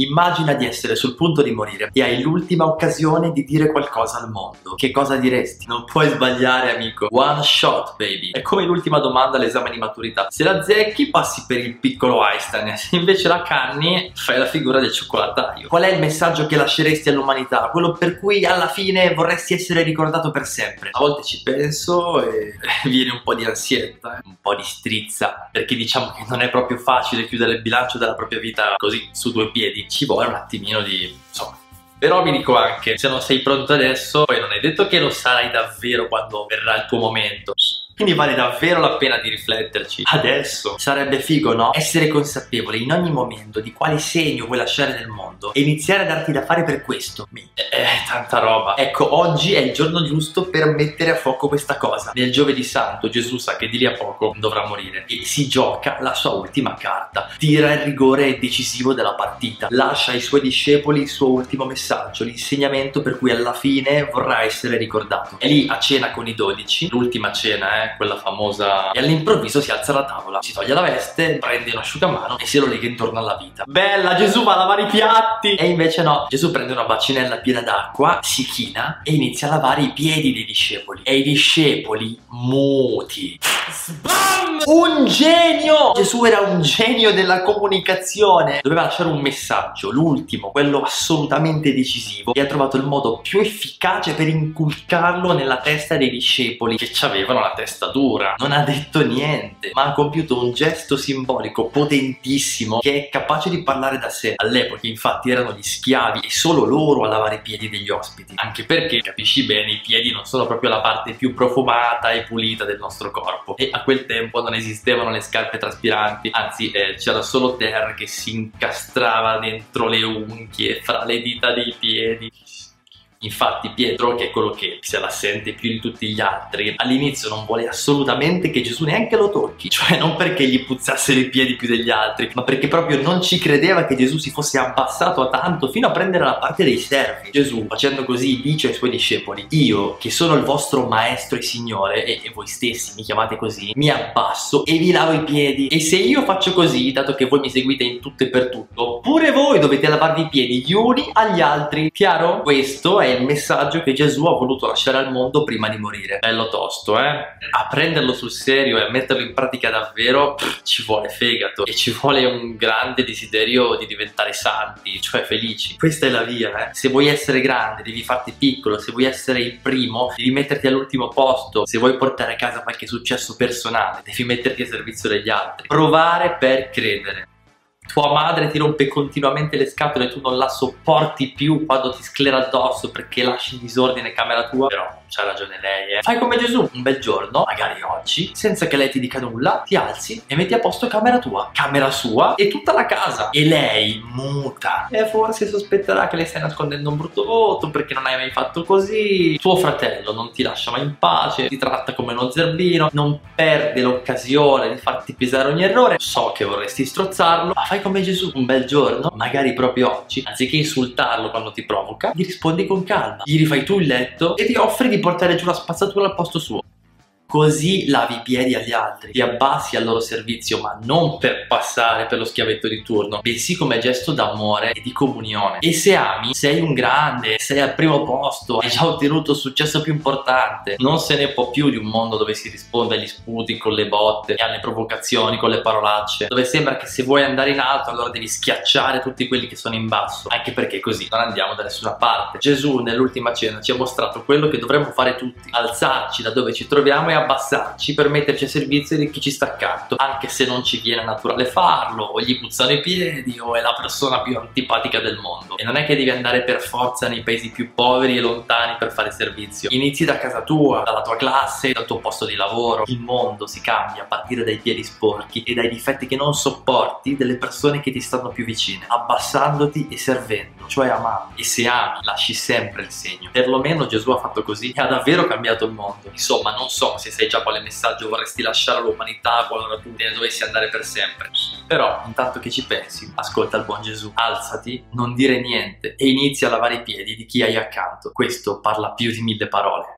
Immagina di essere sul punto di morire e hai l'ultima occasione di dire qualcosa al mondo. Che cosa diresti? Non puoi sbagliare, amico. One shot, baby. È come l'ultima domanda all'esame di maturità. Se la zecchi, passi per il piccolo Einstein. Se invece la canni, fai la figura del cioccolataio. Qual è il messaggio che lasceresti all'umanità? Quello per cui alla fine vorresti essere ricordato per sempre. A volte ci penso e viene un po' di ansietta, eh? un po' di strizza, perché diciamo che non è proprio facile chiudere il bilancio della propria vita così su due piedi. Ci vuole un attimino di insomma però vi dico anche, se non sei pronto adesso, poi non è detto che lo sarai davvero quando verrà il tuo momento. Quindi vale davvero la pena di rifletterci. Adesso sarebbe figo, no? Essere consapevole in ogni momento di quale segno vuoi lasciare nel mondo e iniziare a darti da fare per questo. Eh, eh, tanta roba. Ecco, oggi è il giorno giusto per mettere a fuoco questa cosa. Nel giovedì santo Gesù sa che di lì a poco dovrà morire e si gioca la sua ultima carta. Tira il rigore decisivo della partita. Lascia ai suoi discepoli il suo ultimo messaggio, l'insegnamento per cui alla fine vorrà essere ricordato. È lì a cena con i dodici, l'ultima cena, eh quella famosa. E all'improvviso si alza la tavola, si toglie la veste, prende un asciugamano e se lo lega intorno alla vita. Bella, Gesù va a lavare i piatti! E invece no, Gesù prende una bacinella piena d'acqua, si china e inizia a lavare i piedi dei discepoli. E i discepoli muti. Sbam! Un genio! Gesù era un genio della comunicazione. Doveva lasciare un messaggio, l'ultimo, quello assolutamente decisivo. E ha trovato il modo più efficace per inculcarlo nella testa dei discepoli che avevano la testa dura. Non ha detto niente, ma ha compiuto un gesto simbolico potentissimo che è capace di parlare da sé. All'epoca, infatti, erano gli schiavi e solo loro a lavare i piedi degli ospiti. Anche perché, capisci bene, i piedi non sono proprio la parte più profumata e pulita del nostro corpo. E a quel tempo non esistevano le scarpe traspiranti, anzi eh, c'era solo terra che si incastrava dentro le unghie, fra le dita dei piedi. Infatti Pietro, che è quello che se la sente più di tutti gli altri, all'inizio non vuole assolutamente che Gesù neanche lo tocchi, cioè non perché gli puzzasse i piedi più degli altri, ma perché proprio non ci credeva che Gesù si fosse abbassato a tanto fino a prendere la parte dei servi. Gesù, facendo così, dice ai suoi discepoli, io che sono il vostro maestro e signore, e, e voi stessi mi chiamate così, mi abbasso e vi lavo i piedi. E se io faccio così, dato che voi mi seguite in tutto e per tutto, pure voi dovete lavarvi i piedi gli uni agli altri. Chiaro? Questo è il messaggio che Gesù ha voluto lasciare al mondo prima di morire. Bello tosto, eh? A prenderlo sul serio e a metterlo in pratica davvero pff, ci vuole fegato e ci vuole un grande desiderio di diventare santi, cioè felici. Questa è la via, eh? Se vuoi essere grande, devi farti piccolo, se vuoi essere il primo, devi metterti all'ultimo posto, se vuoi portare a casa qualche successo personale, devi metterti a servizio degli altri. Provare per credere tua madre ti rompe continuamente le scatole e tu non la sopporti più quando ti sclera addosso perché lasci in disordine camera tua, però c'ha ragione lei, eh. Fai come Gesù, un bel giorno, magari oggi, senza che lei ti dica nulla, ti alzi e metti a posto camera tua, camera sua e tutta la casa. E lei muta. E forse sospetterà che le stai nascondendo un brutto voto perché non hai mai fatto così. Tuo fratello non ti lascia mai in pace, ti tratta come uno zerbino, non perde l'occasione di farti pesare ogni errore. So che vorresti strozzarlo, ma fai come Gesù. Un bel giorno, magari proprio oggi, anziché insultarlo quando ti provoca, gli rispondi con calma. Gli rifai tu il letto e ti offri di portare giù la spazzatura al posto suo. Così lavi i piedi agli altri, ti abbassi al loro servizio, ma non per passare per lo schiavetto di turno, bensì come gesto d'amore e di comunione. E se ami, sei un grande, sei al primo posto, hai già ottenuto il successo più importante. Non se ne può più di un mondo dove si risponde agli sputi con le botte e alle provocazioni con le parolacce, dove sembra che se vuoi andare in alto allora devi schiacciare tutti quelli che sono in basso, anche perché così non andiamo da nessuna parte. Gesù nell'ultima cena ci ha mostrato quello che dovremmo fare tutti, alzarci da dove ci troviamo e abbassarci per metterci a servizio di chi ci sta accanto, anche se non ci viene naturale farlo, o gli puzzano i piedi, o è la persona più antipatica del mondo. E non è che devi andare per forza nei paesi più poveri e lontani per fare servizio. Inizi da casa tua, dalla tua classe, dal tuo posto di lavoro. Il mondo si cambia a partire dai piedi sporchi e dai difetti che non sopporti delle persone che ti stanno più vicine, abbassandoti e servendo, cioè amando. E se ami, lasci sempre il segno. Perlomeno Gesù ha fatto così e ha davvero cambiato il mondo. Insomma, non so se sai già quale messaggio vorresti lasciare all'umanità qualora tu ne dovessi andare per sempre. Però, intanto che ci pensi, ascolta il buon Gesù, alzati, non dire niente e inizia a lavare i piedi di chi hai accanto. Questo parla più di mille parole.